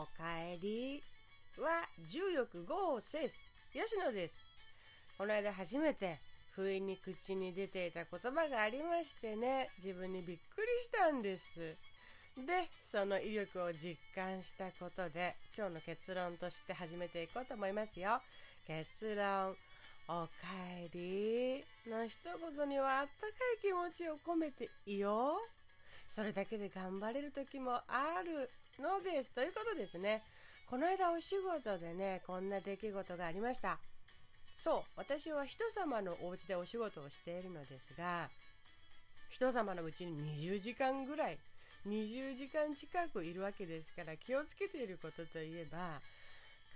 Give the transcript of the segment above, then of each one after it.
おかえりは重力5セス吉野です。この間初めて不意に口に出ていた言葉がありましてね。自分にびっくりしたんです。でその威力を実感したことで今日の結論として始めていこうと思いますよ。結論おかえりの一言にはあったかい気持ちを込めていいよそれだけで頑張れる時もある。のです。ということですね。この間お仕事でねこんな出来事がありました。そう私は人様のお家でお仕事をしているのですが人様のうちに20時間ぐらい20時間近くいるわけですから気をつけていることといえば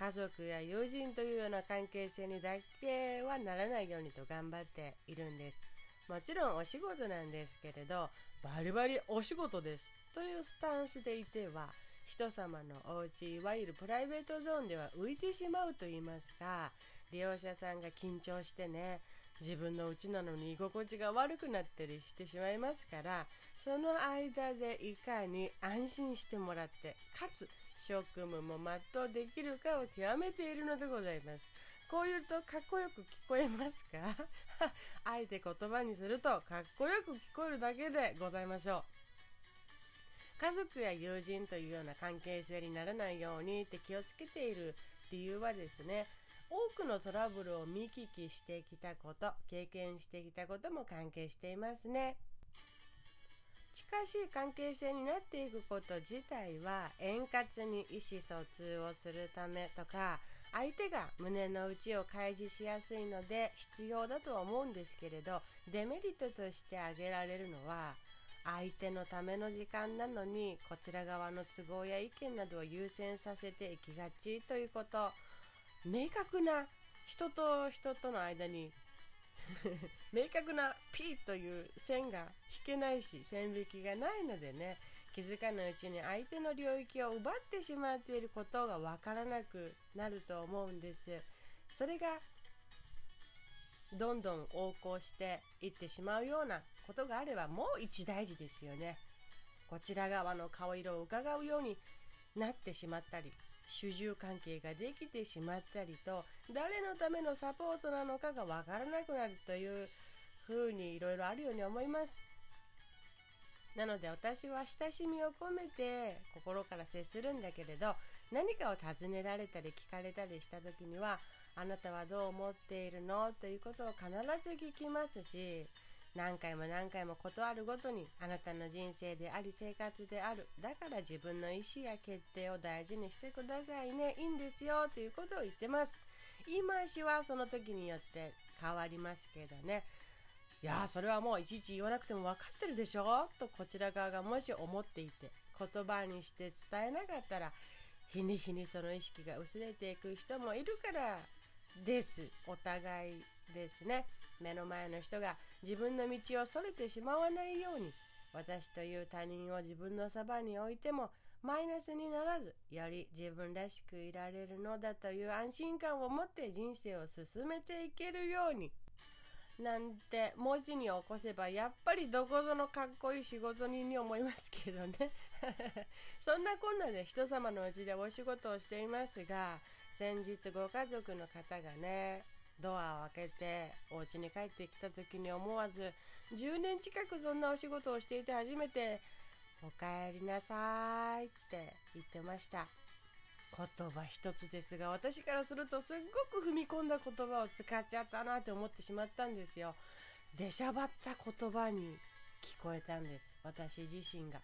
家族や友人というような関係性にだけはならないようにと頑張っているんです。もちろんお仕事なんですけれどバリバリお仕事です。というスタンスでいては人様のお家いわゆるプライベートゾーンでは浮いてしまうと言いますか利用者さんが緊張してね自分の家なのに居心地が悪くなったりしてしまいますからその間でいかに安心してもらってかつ職務も全うできるかを極めているのでございますこう言うとかっこよく聞こえますか あえて言葉にするとかっこよく聞こえるだけでございましょう。家族や友人というような関係性にならないようにって気をつけている理由はですね、多くのトラブルを見聞きしてきたこと、経験してきたことも関係していますね。近しい関係性になっていくこと自体は円滑に意思疎通をするためとか相手が胸の内を開示しやすいので必要だとは思うんですけれどデメリットとして挙げられるのは相手のための時間なのにこちら側の都合や意見などを優先させていきがちということ明確な人と人との間に 明確な P という線が引けないし線引きがないのでね気づかぬうちに相手の領域を奪ってしまっていることがわからなくなると思うんです。それがどんどん横行していってしまうようなことがあればもう一大事ですよね。こちら側の顔色を伺うようになってしまったり、主従関係ができてしまったりと、誰のためのサポートなのかがわからなくなるというふうにいろいろあるように思います。なので私は親しみを込めて心から接するんだけれど何かを尋ねられたり聞かれたりした時にはあなたはどう思っているの？ということを必ず聞きますし何回も何回も断るごとにあなたの人生であり生活である。だから自分の意思や決定を大事にしてくださいね。いいんですよということを言ってます。言い回しはその時によって変わりますけどね。いやそれはもういちいち言わなくても分かってるでしょ？とこちら側がもし思っていて言葉にして伝えなかったら日に日にその意識が薄れていく人もいるからです。お互いですね。目の前の人が自分の道をそれてしまわないように私という他人を自分のそばに置いてもマイナスにならずより自分らしくいられるのだという安心感を持って人生を進めていけるように。なんて文字に起こせばやっぱりどこぞのかっこいい仕事人に思いますけどね。そんなこんなで人様のうちでお仕事をしていますが先日ご家族の方がねドアを開けてお家に帰ってきた時に思わず10年近くそんなお仕事をしていて初めて「おかえりなさい」って言ってました。言葉一つですが私からするとすっごく踏み込んだ言葉を使っちゃったなって思ってしまったんですよ。出しゃばった言葉に聞こえたんです。私自身が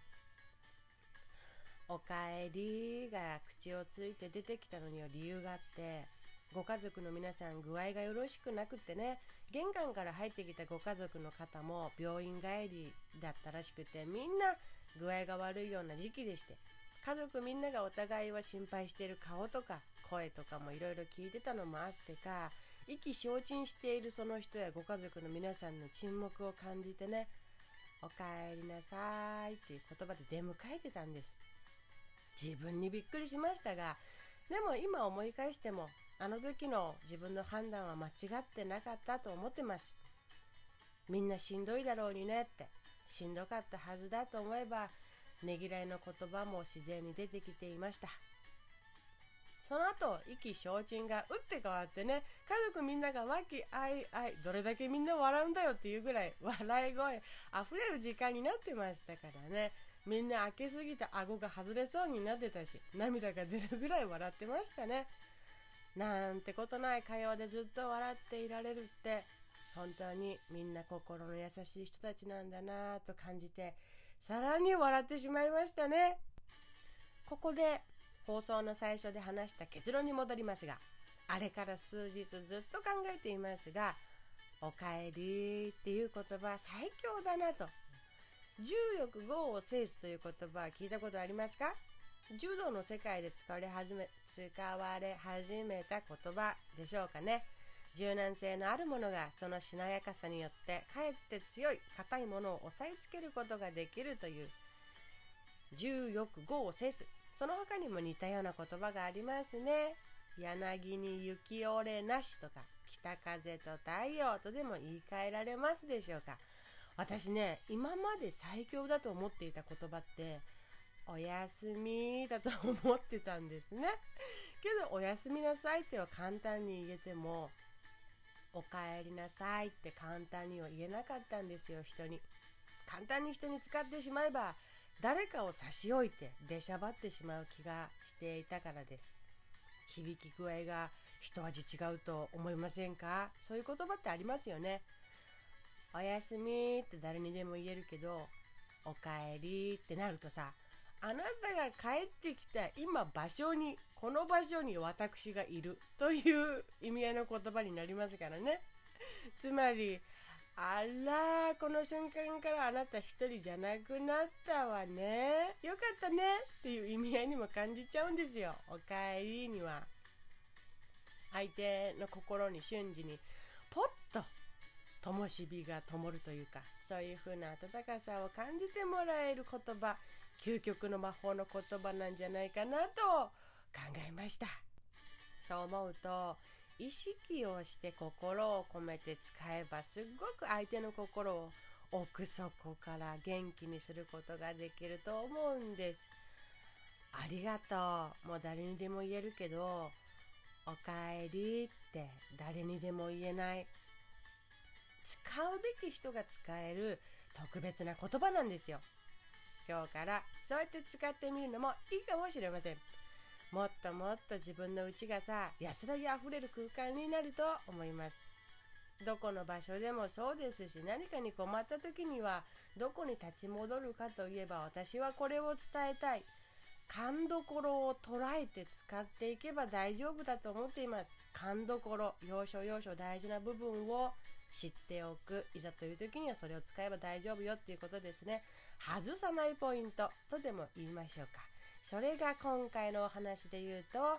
おかえりが口をついて出てきたのには理由があってご家族の皆さん具合がよろしくなくってね。玄関から入ってきたご家族の方も病院帰りだったらしくてみんな具合が悪いような時期でして家族みんながお互いは心配している顔とか声とかもいろいろ聞いてたのもあってか意気消沈しているその人やご家族の皆さんの沈黙を感じてねおかえりなさいっていう言葉で出迎えてたんです。自分にびっくりしましたがでも今思い返してもあの時の自分の判断は間違ってなかったと思ってますみんなしんどいだろうにねってしんどかったはずだと思えばねぎらいの言葉も自然に出てきていましたその後、意気消沈が打って変わってね、家族みんなが和気あいあい、どれだけみんな笑うんだよっていうぐらい笑い声溢れる時間になってましたからね。みんな開けすぎて顎が外れそうになってたし、涙が出るぐらい笑ってましたね。なんてことない会話でずっと笑っていられるって、本当にみんな心の優しい人たちなんだなぁと感じて、さらに笑ってしまいましたね。ここで放送の最初で話した結論に戻りますが、あれから数日ずっと考えていますが、おかえりっていう言葉最強だなと。重力語を制すという言葉聞いたことありますか？柔道の世界で使われ始め、使われ始めた言葉でしょうかね。柔軟性のあるものがそのしなやかさによってかえって強い硬いものを押さえつけることができるという重欲語を制す。その他にも似たような言葉がありますね。柳に雪折れなしとか北風と太陽とでも言い換えられますでしょうか。私ね今まで最強だと思っていた言葉っておやすみだと思ってたんですね けどおやすみなさいっては簡単に言えてもおかえりなさいって簡単には言えなかったんですよ、人に。簡単に人に使ってしまえば、誰かを差し置いて出しゃばってしまう気がしていたからです。響き具合が一味違うと思いませんか？そういう言葉ってありますよね。おやすみって誰にでも言えるけど、おかえりってなるとさ、あなたが帰ってきた今場所に、この場所に私がいるという意味合いの言葉になりますからね。つまり、あら、この瞬間からあなた一人じゃなくなったわね。よかったねっていう意味合いにも感じちゃうんですよ。おかえりには。相手の心に瞬時に、ポッと灯火が灯るというか、そういう風な温かさを感じてもらえる言葉、究極の魔法の言葉なんじゃないかなと考えました。そう思うと、意識をして心を込めて使えばすっごく相手の心を奥底から元気にすることができると思うんです。ありがとう。もう誰にでも言えるけど、おかえりって誰にでも言えない。使うべき人が使える特別な言葉なんですよ。今日からそうやって使ってみるのもいいかもしれません。もっともっと自分の内がさ、安らぎあふれる空間になると思います。どこの場所でもそうですし、何かに困った時には、どこに立ち戻るかといえば、私はこれを伝えたい。勘どころを捉えて使っていけば大丈夫だと思っています。勘どころ、要所要所大事な部分を知っておく。いざという時にはそれを使えば大丈夫よっていうことですね。外さないポイントとでも言いましょうか。それが今回のお話で言うと、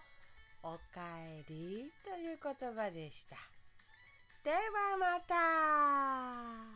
おかえりという言葉でした。ではまた